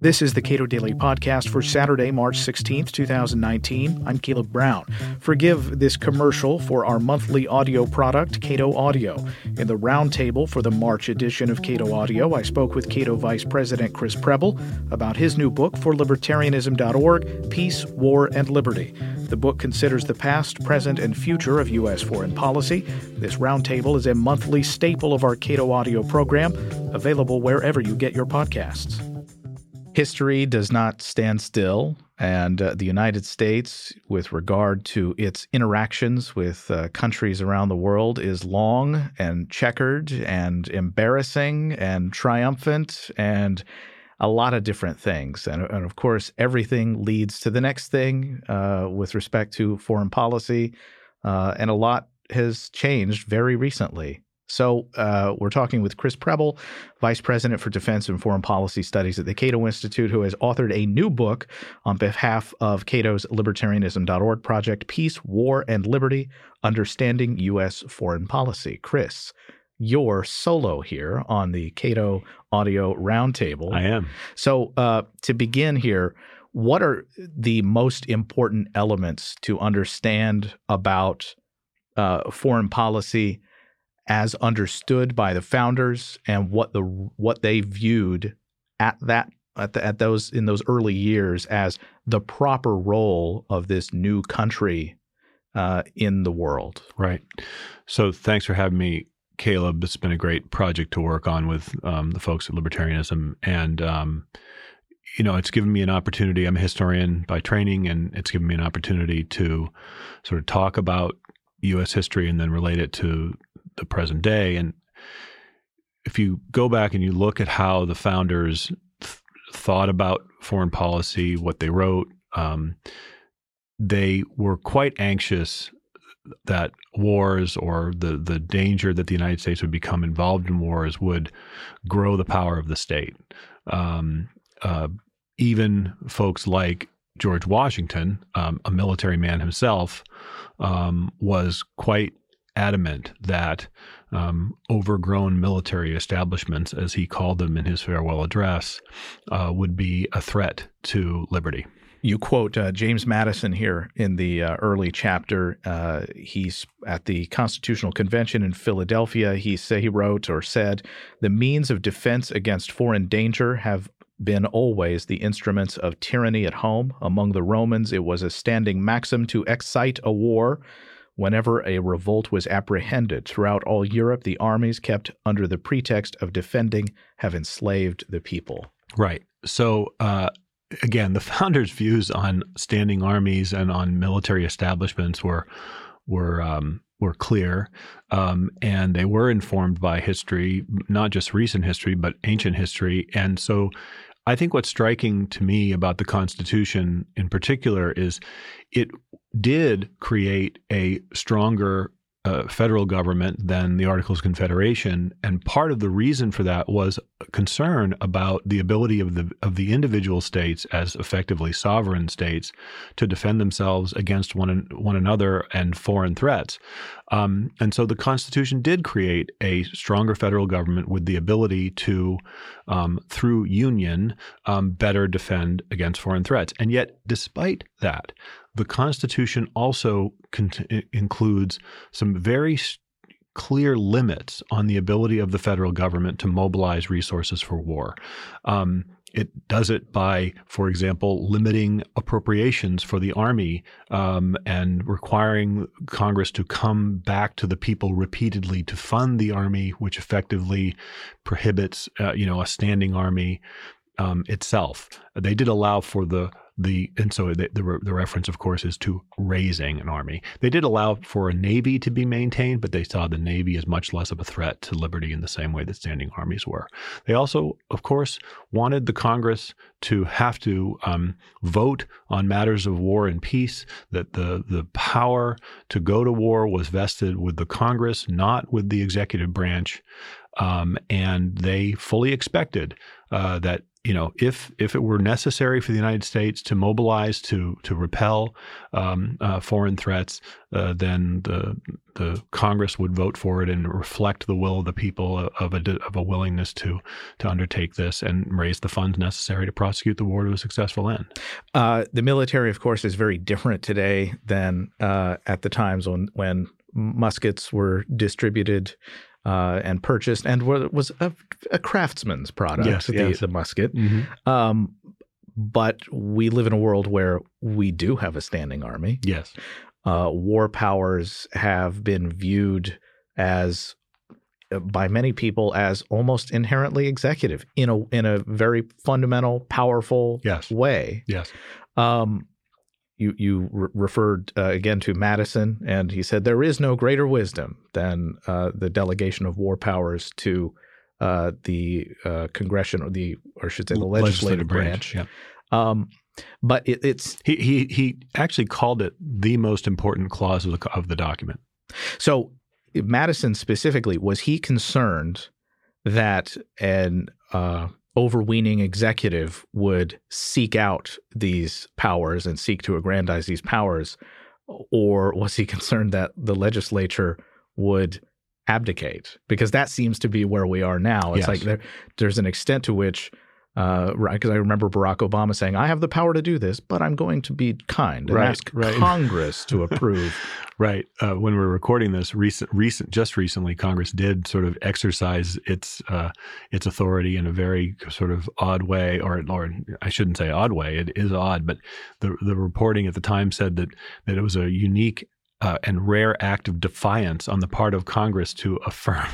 This is the Cato Daily Podcast for Saturday, March 16th, 2019. I'm Caleb Brown. Forgive this commercial for our monthly audio product, Cato Audio. In the roundtable for the March edition of Cato Audio, I spoke with Cato Vice President Chris Preble about his new book for libertarianism.org, Peace, War, and Liberty. The book considers the past, present, and future of U.S. foreign policy. This roundtable is a monthly staple of our Cato Audio program, available wherever you get your podcasts history does not stand still, and uh, the United States, with regard to its interactions with uh, countries around the world, is long and checkered and embarrassing and triumphant and a lot of different things. And, and of course, everything leads to the next thing uh, with respect to foreign policy, uh, and a lot has changed very recently. So uh, we're talking with Chris Preble, Vice President for Defense and Foreign Policy Studies at the Cato Institute, who has authored a new book on behalf of Cato's libertarianism.org project, Peace, War, and Liberty, Understanding U.S. Foreign Policy. Chris, you're solo here on the Cato Audio Roundtable. I am. So uh, to begin here, what are the most important elements to understand about uh, foreign policy as understood by the founders and what the what they viewed at that at, the, at those in those early years as the proper role of this new country uh, in the world. Right. So thanks for having me, Caleb. It's been a great project to work on with um, the folks at Libertarianism, and um, you know, it's given me an opportunity. I'm a historian by training, and it's given me an opportunity to sort of talk about U.S. history and then relate it to the present day. And if you go back and you look at how the founders th- thought about foreign policy, what they wrote, um, they were quite anxious that wars or the the danger that the United States would become involved in wars would grow the power of the state. Um, uh, even folks like George Washington, um, a military man himself, um, was quite adamant that um, overgrown military establishments, as he called them in his farewell address, uh, would be a threat to liberty. You quote uh, James Madison here in the uh, early chapter. Uh, he's at the Constitutional Convention in Philadelphia. He say he wrote or said, "The means of defense against foreign danger have been always the instruments of tyranny at home. Among the Romans, it was a standing maxim to excite a war." Whenever a revolt was apprehended throughout all Europe, the armies kept under the pretext of defending have enslaved the people. Right. So, uh, again, the founders' views on standing armies and on military establishments were were um, were clear, um, and they were informed by history, not just recent history, but ancient history. And so, I think what's striking to me about the Constitution in particular is it did create a stronger uh, federal government than the Articles of Confederation, and part of the reason for that was concern about the ability of the of the individual states as effectively sovereign states to defend themselves against one one another and foreign threats. Um, and so the Constitution did create a stronger federal government with the ability to, um, through union, um, better defend against foreign threats. And yet, despite that, the Constitution also includes some very clear limits on the ability of the federal government to mobilize resources for war. Um, it does it by, for example, limiting appropriations for the army um, and requiring Congress to come back to the people repeatedly to fund the army, which effectively prohibits, uh, you know, a standing army um, itself. They did allow for the the and so the, the, the reference, of course, is to raising an army. They did allow for a navy to be maintained, but they saw the navy as much less of a threat to liberty in the same way that standing armies were. They also, of course, wanted the Congress to have to um, vote on matters of war and peace. That the the power to go to war was vested with the Congress, not with the executive branch. Um, and they fully expected uh, that you know, if if it were necessary for the United States to mobilize to to repel um, uh, foreign threats, uh, then the the Congress would vote for it and reflect the will of the people of a of a willingness to to undertake this and raise the funds necessary to prosecute the war to a successful end. Uh, the military, of course, is very different today than uh, at the times when when muskets were distributed uh, and purchased, and was a, a craftsman's product, yes, the, yes. the musket. Mm-hmm. Um, but we live in a world where we do have a standing army. Yes. Uh, war powers have been viewed as uh, by many people as almost inherently executive in a in a very fundamental, powerful yes. way. Yes. Um, you you re- referred uh, again to Madison, and he said there is no greater wisdom than uh, the delegation of war powers to uh, the uh, congressional, the or should say the legislative, legislative branch. branch. Yeah. Um, but it, it's he, he he actually called it the most important clause of the of the document. So Madison specifically was he concerned that an uh, overweening executive would seek out these powers and seek to aggrandize these powers, or was he concerned that the legislature would abdicate? Because that seems to be where we are now. It's Yes. like there, there's an extent to which. Uh, right, because I remember Barack Obama saying, "I have the power to do this, but I'm going to be kind and Right, ask right. Congress to approve." Right. Uh, when we're recording this, recent, recent, just recently, Congress did sort of exercise its uh, its authority in a very sort of odd way, or or I shouldn't say odd way. It is odd, but the the reporting at the time said that that it was a unique uh, and rare act of defiance on the part of Congress to affirm.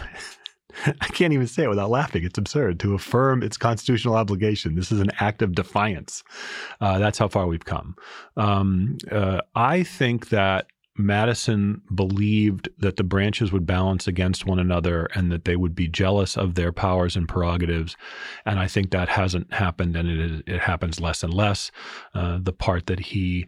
I can't even say it without laughing. It's absurd to affirm its constitutional obligation. This is an act of defiance. Uh, that's how far we've come. Um, uh, I think that Madison believed that the branches would balance against one another and that they would be jealous of their powers and prerogatives. And I think that hasn't happened, and it, happens less and less. Uh, the part that he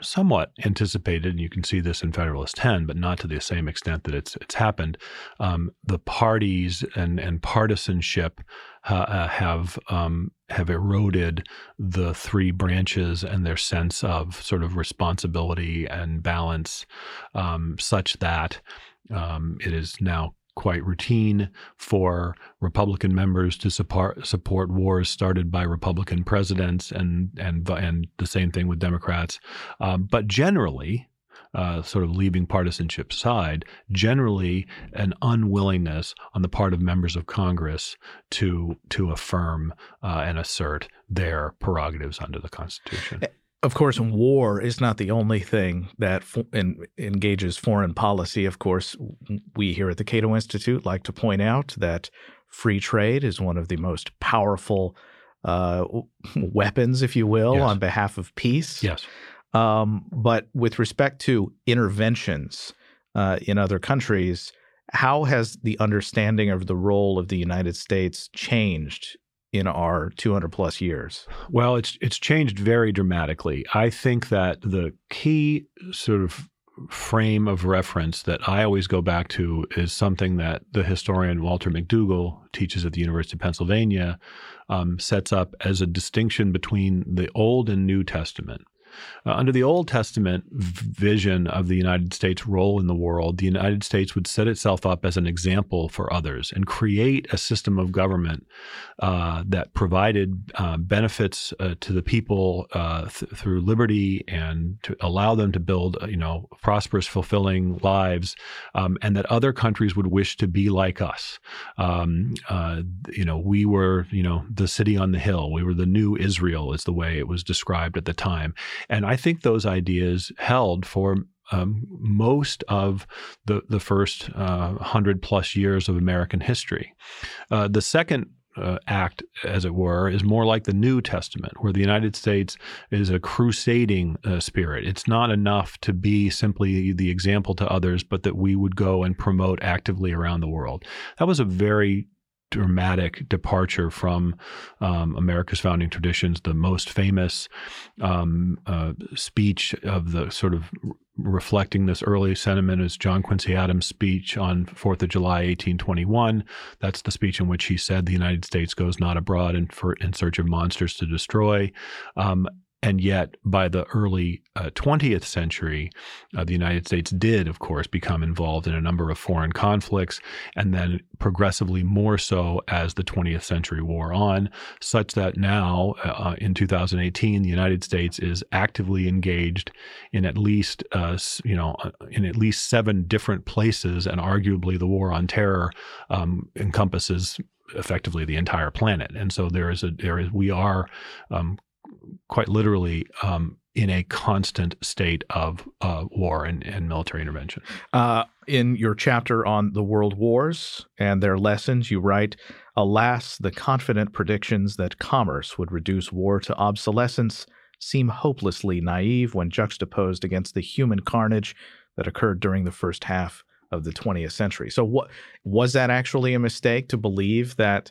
somewhat anticipated, and you can see this in Federalist 10, but not to the same extent that it's it's happened. Um, the parties and and partisanship uh, have um, have eroded the three branches and their sense of sort of responsibility and balance, um, such that um, it is now quite routine for Republican members to support support wars started by Republican presidents, and and and the same thing with Democrats. Um, but generally, uh, sort of leaving partisanship aside, generally an unwillingness on the part of members of Congress to to affirm uh, and assert their prerogatives under the Constitution. Of course, war is not the only thing that fo- en- engages foreign policy. Of course, we here at the Cato Institute like to point out that free trade is one of the most powerful uh, weapons, if you will, Yes. on behalf of peace. Yes. Um, but with respect to interventions uh, in other countries, how has the understanding of the role of the United States changed in our 200 plus years? Well, it's it's changed very dramatically. I think that the key sort of frame of reference that I always go back to is something that the historian Walter McDougall teaches at the University of Pennsylvania, um, sets up as a distinction between the Old and New Testament. Uh, under the Old Testament vision of the United States' role in the world, the United States would set itself up as an example for others and create a system of government uh, that provided uh, benefits uh, to the people uh, th- through liberty and to allow them to build, uh, you know, prosperous, fulfilling lives, um, and that other countries would wish to be like us. Um, you know, we were, you know, the city on the hill. We were the new Israel, is the way it was described at the time. And I think those ideas held for um, most of the the first uh, hundred plus years of American history. Uh, the second uh, act, as it were, is more like the New Testament, where the United States is a crusading uh, spirit. It's not enough to be simply the example to others, but that we would go and promote actively around the world. That was a very dramatic departure from um, America's founding traditions. The most famous um, uh, speech of the sort of reflecting this early sentiment is John Quincy Adams' speech on 4th of July, 1821. That's the speech in which he said the United States goes not abroad in, for, in search of monsters to destroy. Um, and yet, by the early uh, 20th century, uh, the United States did, of course, become involved in a number of foreign conflicts, and then progressively more so as the 20th century wore on, such that now, uh, in 2018, the United States is actively engaged in at least, uh, you know, uh, in at least seven different places, and arguably the war on terror um, encompasses effectively the entire planet. And so there is a there is we are um, quite literally um, in a constant state of uh, war and, and, military intervention. Uh, in your chapter on the world wars and their lessons, you write, Alas, the confident predictions that commerce would reduce war to obsolescence seem hopelessly naive when juxtaposed against the human carnage that occurred during the first half of the 20th century. So, what was that actually a mistake to believe that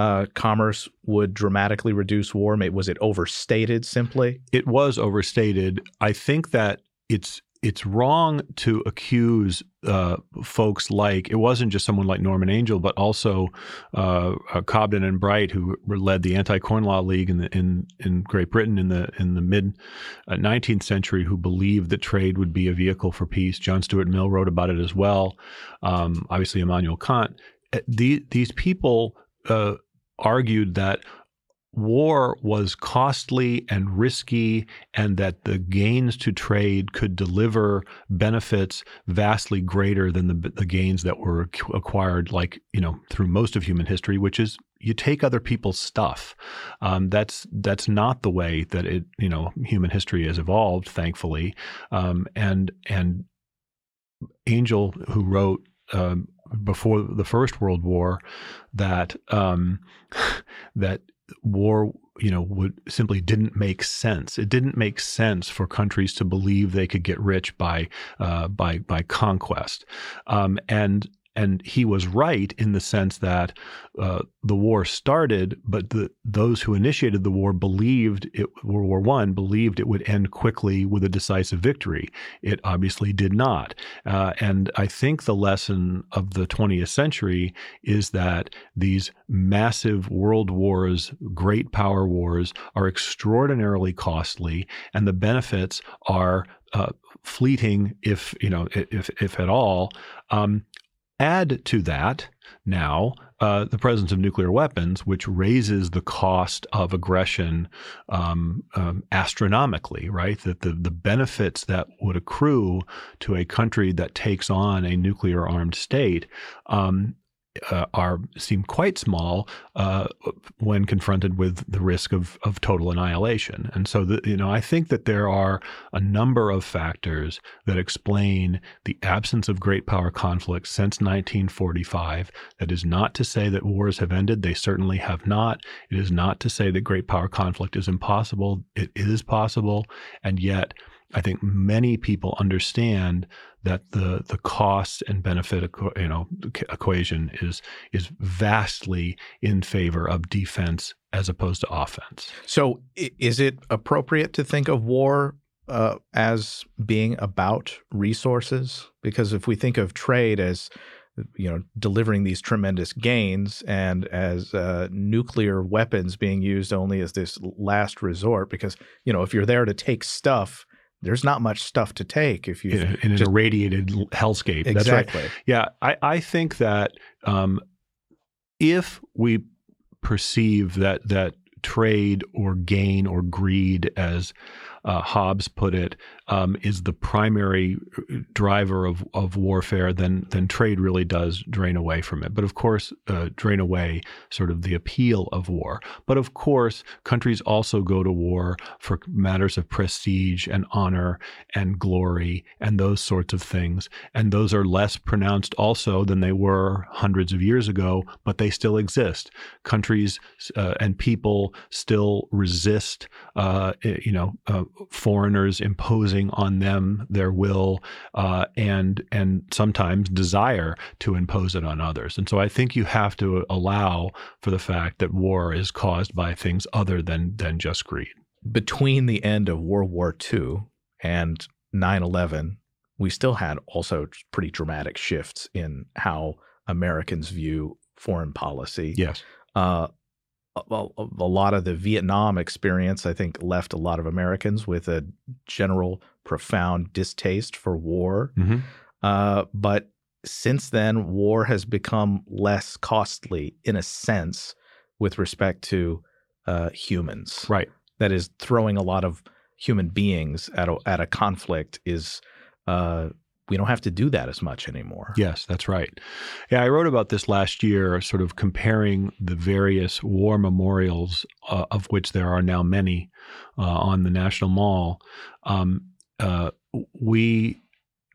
uh, commerce would dramatically reduce war? Was it overstated simply? It was overstated. I think that it's it's wrong to accuse uh, folks like it wasn't just someone like Norman Angell, but also uh, uh, Cobden and Bright, who led the Anti-Corn Law League in the, in in Great Britain in the in the mid 19th uh, century, who believed that trade would be a vehicle for peace. John Stuart Mill wrote about it as well. Um, obviously, Immanuel Kant. Uh, the, these people uh, argued that war was costly and risky and that the gains to trade could deliver benefits vastly greater than the, the gains that were acquired like you know through most of human history which is you take other people's stuff. Um, that's that's not the way that it you know human history has evolved thankfully. Um, and and Angell who wrote um, before the First World War that um, that war you know would simply didn't make sense. It didn't make sense for countries to believe they could get rich by uh, by by conquest, um, and and he was right in the sense that uh, the war started, but the, those who initiated the war believed it, World War One believed it would end quickly with a decisive victory. It obviously did not, uh, and I think the lesson of the 20th century is that these massive world wars, great power wars, are extraordinarily costly, and the benefits are uh, fleeting, if you know, if if at all. Um, Add to that now uh, the presence of nuclear weapons, which raises the cost of aggression um, um, astronomically, right? That the, the benefits that would accrue to a country that takes on a nuclear armed state um, uh, are seem quite small uh, when confronted with the risk of of total annihilation. And so, the, you know, I think that there are a number of factors that explain the absence of great power conflicts since 1945. That is not to say that wars have ended; they certainly have not. It is not to say that great power conflict is impossible. It is possible, and yet. I think many people understand that the the cost and benefit you know equation is is vastly in favor of defense as opposed to offense. So, is it appropriate to think of war uh, as being about resources? Because if we think of trade as you know delivering these tremendous gains and as uh, nuclear weapons being used only as this last resort because you know if you're there to take stuff there's not much stuff to take if you in, in just, an irradiated hellscape. Exactly. Right. Yeah, I, I think that um, if we perceive that that trade or gain or greed, as uh, Hobbes put it, um, is the primary driver of, of warfare, then then trade really does drain away from it. But of course, uh, drain away sort of the appeal of war. But of course, countries also go to war for matters of prestige and honor and glory and those sorts of things. And those are less pronounced also than they were hundreds of years ago, but they still exist. Countries uh, and people still resist, uh, you know, uh, foreigners imposing on them their will uh, and and sometimes desire to impose it on others. And so I think you have to allow for the fact that war is caused by things other than than just greed. Between the end of World War II and 9/11, we still had also pretty dramatic shifts in how Americans view foreign policy. Yes. Uh, a, a, lot of the Vietnam experience, I think, left a lot of Americans with a general profound distaste for war. Mm-hmm. Uh, but since then, war has become less costly in a sense with respect to uh, humans. Right. That is, throwing a lot of human beings at a, at a conflict is uh, we don't have to do that as much anymore. Yes, that's right. Yeah, I wrote about this last year, sort of comparing the various war memorials, uh, of which there are now many uh, on the National Mall. Um, uh, we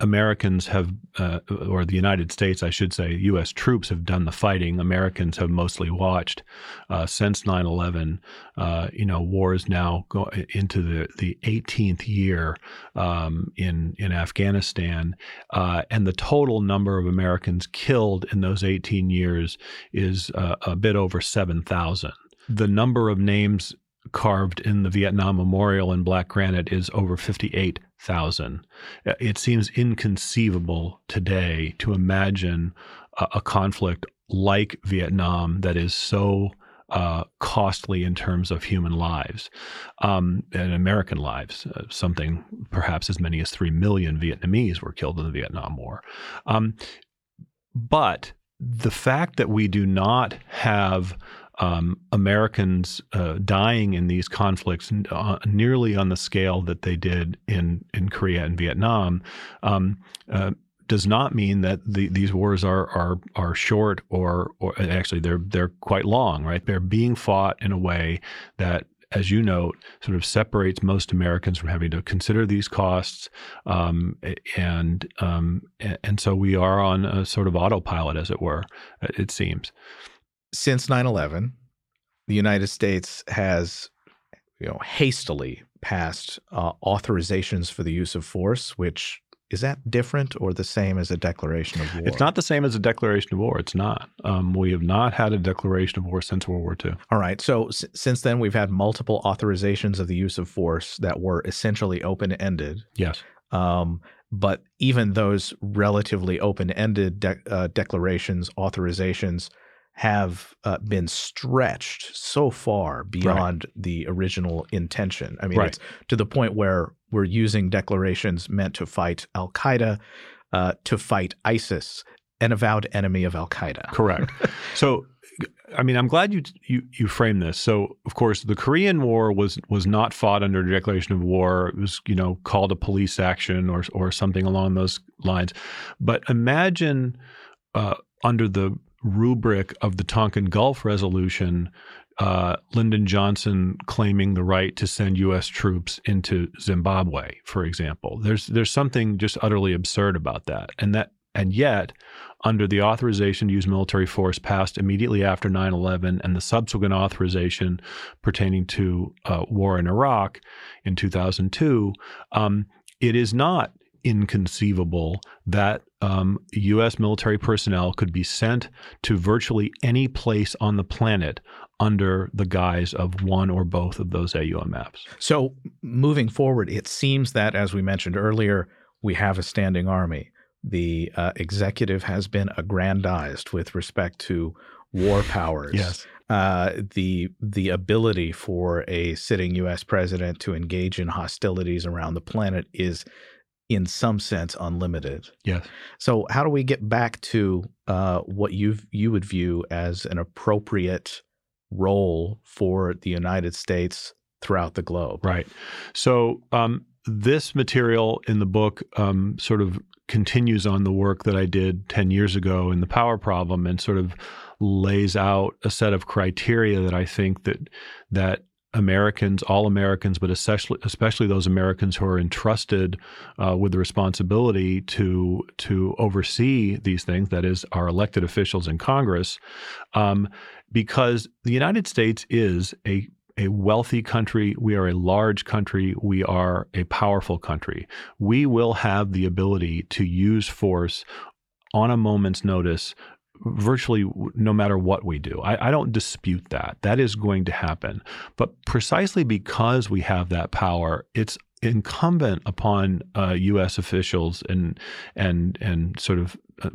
Americans have, uh, or the United States, I should say, U.S. troops have done the fighting. Americans have mostly watched uh, since 9 11. Uh, you know, war is now go- into the, the 18th year um, in, in Afghanistan. Uh, and the total number of Americans killed in those 18 years is uh, a bit over 7,000. The number of names carved in the Vietnam Memorial in black granite is over 58,000. Uh, it seems inconceivable today to imagine a, a conflict like Vietnam that is so uh, costly in terms of human lives um, and American lives. Uh, something perhaps as many as 3 million Vietnamese were killed in the Vietnam War. Um, but the fact that we do not have um, Americans uh, dying in these conflicts uh, nearly on the scale that they did in in Korea and Vietnam um, uh, does not mean that the, these wars are are are short or or actually they're they're quite long, right? They're being fought in a way that as you note, sort of separates most Americans from having to consider these costs, um, and um, and so we are on a sort of autopilot, as it were. It seems since 9/11, the United States has you know hastily passed uh, authorizations for the use of force, which is that different or the same as a declaration of war? It's not the same as a declaration of war. It's not. Um, we have not had a declaration of war since World War II. All right. So s- since then, we've had multiple authorizations of the use of force that were essentially open ended. Yes. Um, but even those relatively open ended de- uh, declarations, authorizations, have uh, been stretched so far beyond right. the original intention. I mean, right. it's to the point where we're using declarations meant to fight Al Qaeda, uh, to fight ISIS, an avowed enemy of Al Qaeda. Correct. so, I mean, I'm glad you you you frame this. So, of course, the Korean War was was not fought under a declaration of war. It was, you know, called a police action or or something along those lines. But imagine uh, under the rubric of the Tonkin Gulf Resolution, uh, Lyndon Johnson claiming the right to send U.S. troops into Zimbabwe, for example. There's there's something just utterly absurd about that, and that and yet, under the authorization to use military force passed immediately after 9/11 and the subsequent authorization pertaining to uh, war in Iraq in 2002, um, it is not inconceivable that um, U.S. military personnel could be sent to virtually any place on the planet under the guise of one or both of those AUMFs. So, moving forward, it seems that, as we mentioned earlier, we have a standing army. The uh, executive has been aggrandized with respect to war powers. Yes. Uh, the the ability for a sitting U.S. president to engage in hostilities around the planet is in some sense unlimited. Yes. So how do we get back to uh, what you you would view as an appropriate role for the United States throughout the globe? Right. So um, this material in the book um, sort of continues on the work that I did ten years ago in the power problem, and sort of lays out a set of criteria that I think that that Americans, all Americans, but especially especially those Americans who are entrusted uh, with the responsibility to to oversee these things, that is, our elected officials in Congress, um, because the United States is a a wealthy country. We are a large country. We are a powerful country. We will have the ability to use force on a moment's notice virtually no matter what we do. I, I, don't dispute that. That is going to happen. But precisely because we have that power, it's incumbent upon uh, U.S. officials and and and sort of uh,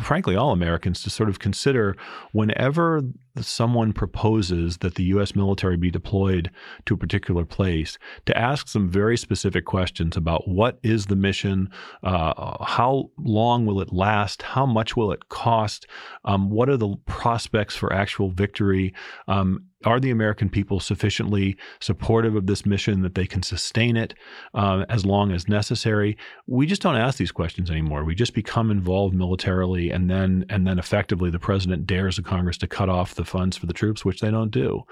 frankly, all Americans to sort of consider whenever someone proposes that the U.S. military be deployed to a particular place, to ask some very specific questions about what is the mission, uh, how long will it last, how much will it cost, um, what are the prospects for actual victory. Um, are the American people sufficiently supportive of this mission that they can sustain it uh, as long as necessary? We just don't ask these questions anymore. We just become involved militarily, and then and then effectively the president dares the Congress to cut off the funds for the troops, which they don't do.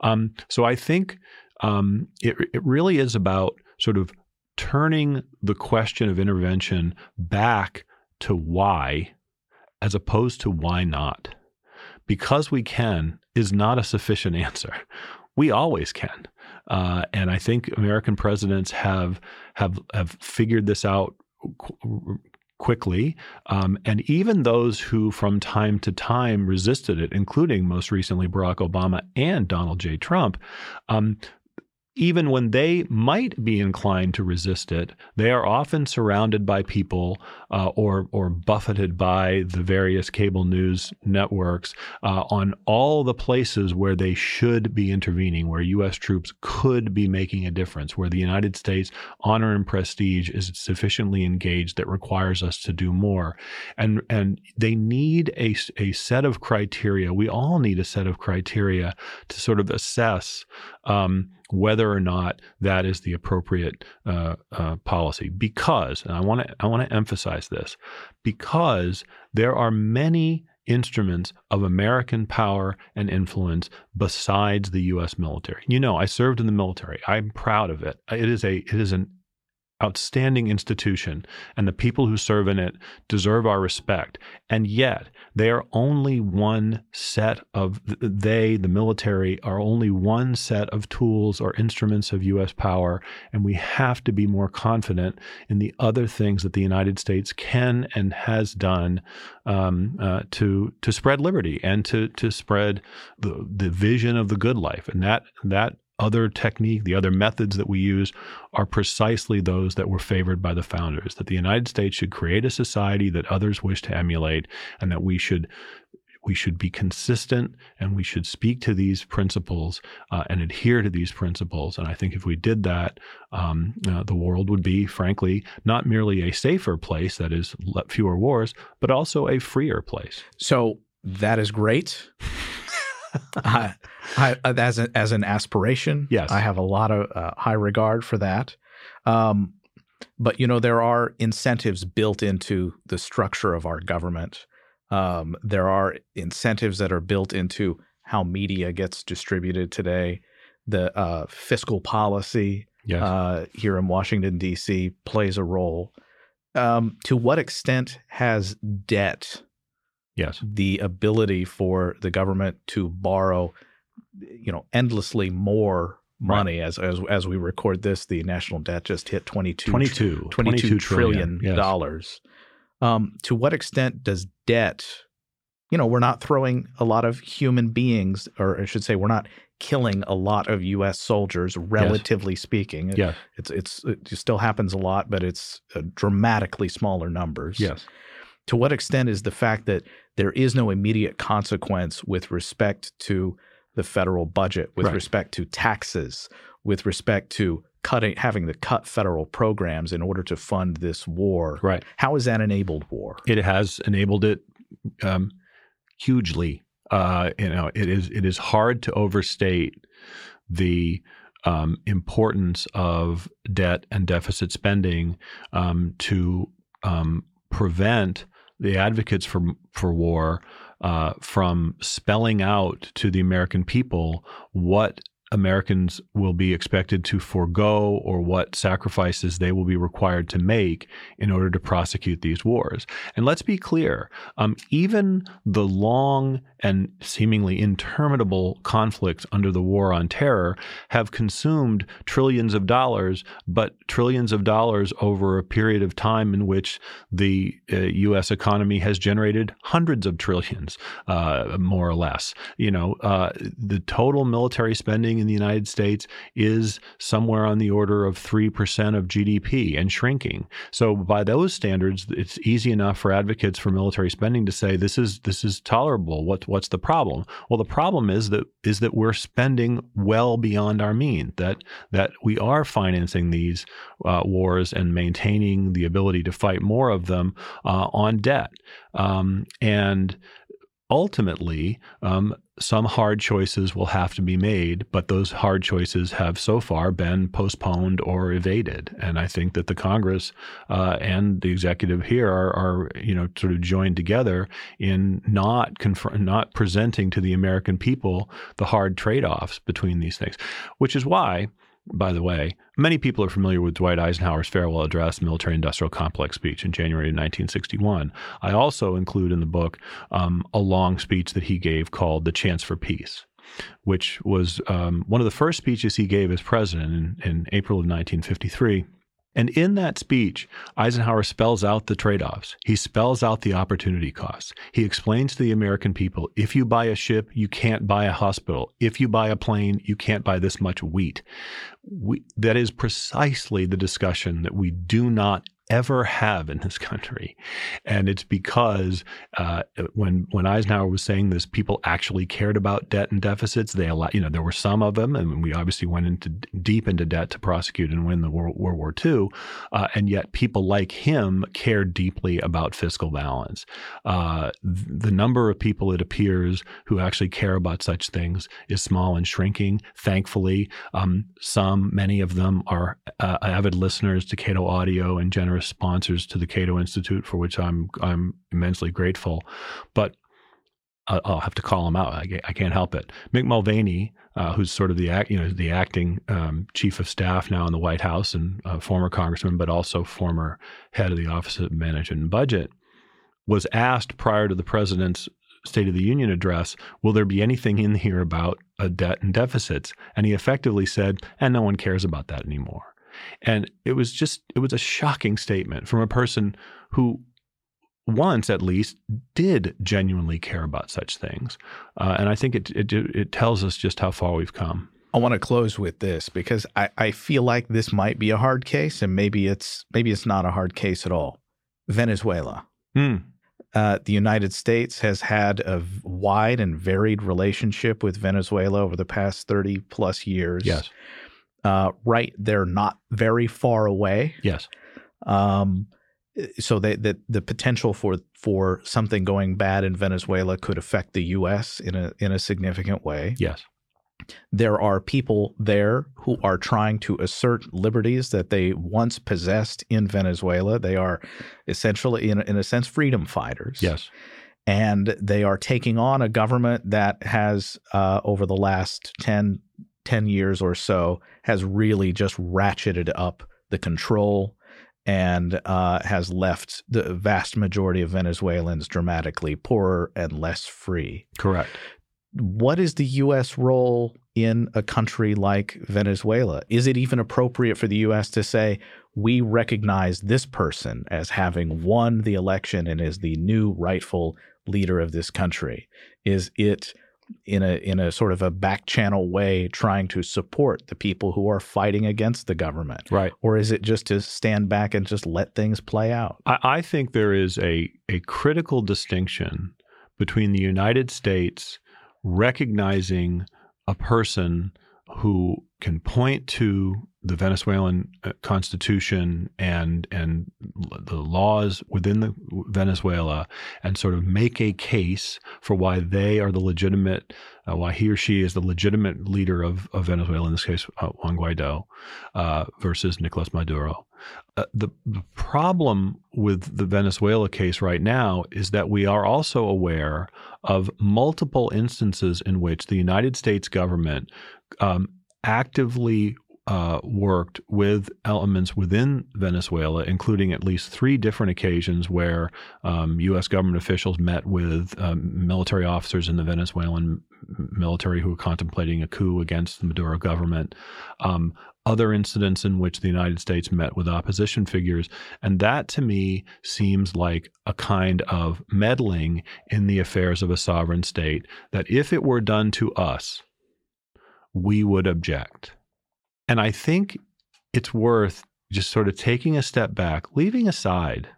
Um, so I think um, it it really is about sort of turning the question of intervention back to why, as opposed to why not because we can is not a sufficient answer. We always can. Uh, and I think American presidents have have have figured this out qu- quickly. Um, and even those who, from time to time, resisted it, including most recently Barack Obama and Donald J. Trump, um, even when they might be inclined to resist it, they are often surrounded by people uh, or or buffeted by the various cable news networks uh, on all the places where they should be intervening, where U.S. troops could be making a difference, where the United States honor and prestige is sufficiently engaged that requires us to do more, and and they need a a set of criteria. We all need a set of criteria to sort of assess. Um, whether or not that is the appropriate uh, uh, policy. Because, and I want to I want to emphasize this, because there are many instruments of American power and influence besides the U.S. military. You know, I served in the military. I'm proud of it. It is a it is an outstanding institution, and the people who serve in it deserve our respect. And yet, they are only one set of, they, the military, are only one set of tools or instruments of U.S. power. And we have to be more confident in the other things that the United States can and has done um, uh, to, to spread liberty and to, to spread the, the vision of the good life. And that, that other technique, the other methods that we use are precisely those that were favored by the founders. That the United States should create a society that others wish to emulate, and that we should we should be consistent and we should speak to these principles uh, and adhere to these principles. And I think if we did that, um, uh, the world would be, frankly, not merely a safer place, that is, fewer wars, but also a freer place. So that is great. I, I, as a, as an aspiration, yes, I have a lot of uh, high regard for that. Um, but you know, there are incentives built into the structure of our government. Um, there are incentives that are built into how media gets distributed today. The uh, fiscal policy yes. uh, here in Washington D.C. plays a role. Um, to what extent has debt Yes. The ability for the government to borrow, you know, endlessly more money right. as, as as we record this, the national debt just hit 22, 22, 22 trillion dollars. Um, to what extent does debt, you know, we're not throwing a lot of human beings, or I should say, we're not killing a lot of U.S. soldiers, relatively yes. speaking. Yeah, it's it's it still happens a lot, but it's uh, dramatically smaller numbers. Yes. To what extent is the fact that there is no immediate consequence with respect to the federal budget, with right. respect to taxes, with respect to cutting having to cut federal programs in order to fund this war. Right. How has that enabled war? It has enabled it um, hugely. Uh, you know, it is it is hard to overstate the um, importance of debt and deficit spending um, to um, prevent the advocates for for war uh, from spelling out to the American people what Americans will be expected to forego or what sacrifices they will be required to make in order to prosecute these wars. And let's be clear um, even the long and seemingly interminable conflicts under the War on Terror have consumed trillions of dollars, but trillions of dollars over a period of time in which the uh, U.S. economy has generated hundreds of trillions, uh, more or less. You know, uh, the total military spending in the United States is somewhere on the order of 3% of GDP and shrinking. So by those standards, it's easy enough for advocates for military spending to say this is this is tolerable. What what's the problem? Well, the problem is that is that we're spending well beyond our means. That that we are financing these uh, wars and maintaining the ability to fight more of them uh, on debt. Um, and ultimately, um, some hard choices will have to be made, but those hard choices have so far been postponed or evaded. And I think that the Congress uh, and the executive here are, are, you know, sort of joined together in not not presenting to the American people the hard trade-offs between these things, which is why by the way, many people are familiar with Dwight Eisenhower's farewell address, military industrial complex speech in January of 1961. I also include in the book um, a long speech that he gave called The Chance for Peace. Which was um, one of the first speeches he gave as president in, in April of 1953. And in that speech, Eisenhower spells out the trade offs. He spells out the opportunity costs. He explains to the American people if you buy a ship, you can't buy a hospital. If you buy a plane, you can't buy this much wheat. We, that is precisely the discussion that we do not ever have in this country, and it's because uh, when when Eisenhower was saying this, people actually cared about debt and deficits. They you know there were some of them, and we obviously went into deep into debt to prosecute and win the World, World War II, uh, and yet people like him cared deeply about fiscal balance. Uh, the number of people it appears who actually care about such things is small and shrinking. Thankfully, um, some many of them are uh, avid listeners to Cato Audio and generous generous sponsors to the Cato Institute, for which I'm I'm immensely grateful. But I'll have to call him out. I, can't help it. Mick Mulvaney, uh, who's sort of the act, you know, the acting um, chief of staff now in the White House and former congressman, but also former head of the Office of Management and Budget, was asked prior to the president's State of the Union address, "Will there be anything in here about a debt and deficits?" And he effectively said, "And no one cares about that anymore." And it was just, it was a shocking statement from a person who once at least did genuinely care about such things. Uh, and I think it, it, it tells us just how far we've come. I want to close with this because I, I feel like this might be a hard case and maybe it's maybe it's not a hard case at all. Venezuela. Mm. Uh, the United States has had a wide and varied relationship with Venezuela over the past 30 plus years. Yes uh, right they're not very far away. Yes. Um, so they, that the potential for for something going bad in Venezuela could affect the U.S. in a in a significant way. Yes. There are people there who are trying to assert liberties that they once possessed in Venezuela. They are essentially, in, in a sense, freedom fighters. Yes and they are taking on a government that has, uh, over the last 10, 10 years or so has really just ratcheted up the control and uh, has left the vast majority of Venezuelans dramatically poorer and less free. Correct. What is the U.S. role in a country like Venezuela? Is it even appropriate for the U.S. to say, we recognize this person as having won the election and is the new rightful leader of this country? Is it in a in a sort of a back channel way trying to support the people who are fighting against the government? Right. Or is it just to stand back and just let things play out? I, I think there is a a critical distinction between the united states recognizing a person who can point to the Venezuelan uh, constitution and and the laws within the Venezuela and sort of make a case for why they are the legitimate, uh, why he or she is the legitimate leader of, of Venezuela, in this case, uh, Juan Guaido, uh, versus Nicolas Maduro. Uh, the, the problem with the Venezuela case right now is that we are also aware of multiple instances in which the United States government um, actively uh, worked with elements within Venezuela, including at least three different occasions where um, U.S. government officials met with um, military officers in the Venezuelan military who were contemplating a coup against the Maduro government. Um, other incidents in which the United States met with opposition figures. And that to me seems like a kind of meddling in the affairs of a sovereign state that if it were done to us, we would object. And I think it's worth just sort of taking a step back, leaving aside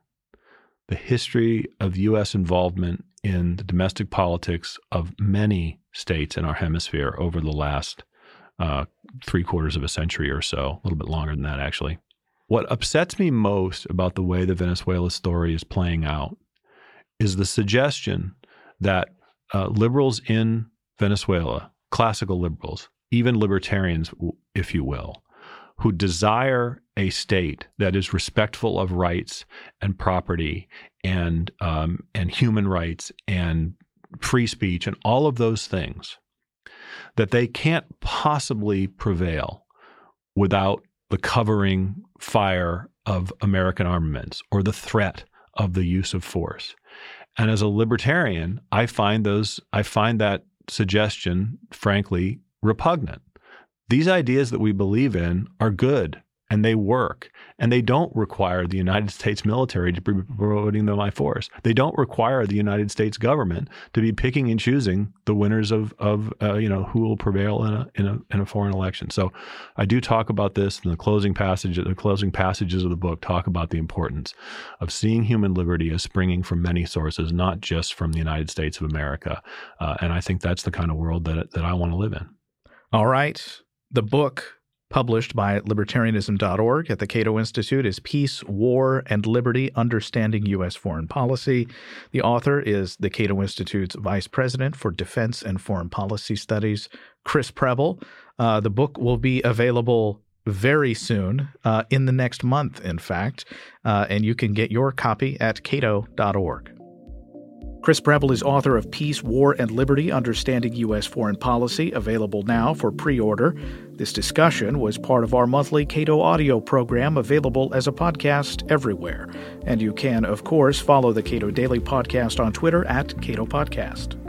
the history of U.S. involvement in the domestic politics of many states in our hemisphere over the last uh, three quarters of a century or so, a little bit longer than that, actually. What upsets me most about the way the Venezuela story is playing out is the suggestion that uh, liberals in Venezuela, classical liberals, even libertarians, if you will, who desire a state that is respectful of rights and property and um, and human rights and free speech and all of those things, that they can't possibly prevail without the covering fire of American armaments or the threat of the use of force. And as a libertarian, I find those I find that suggestion frankly repugnant. These ideas that we believe in are good and they work. And they don't require the United States military to be promoting them by force. They don't require the United States government to be picking and choosing the winners of, of uh, you know, who will prevail in a, in, a, in a foreign election. So I do talk about this in the closing passage. The closing passages of the book talk about the importance of seeing human liberty as springing from many sources, not just from the United States of America. Uh, and I think that's the kind of world that, that I want to live in. All right. The book published by libertarianism.org at the Cato Institute is Peace, War, and Liberty Understanding U.S. Foreign Policy. The author is the Cato Institute's Vice President for Defense and Foreign Policy Studies, Chris Preble. Uh, the book will be available very soon, uh, in the next month, in fact, uh, and you can get your copy at cato.org. Chris Preble is author of Peace, War, and Liberty Understanding U.S. Foreign Policy, available now for pre order. This discussion was part of our monthly Cato audio program, available as a podcast everywhere. And you can, of course, follow the Cato Daily Podcast on Twitter at Cato Podcast.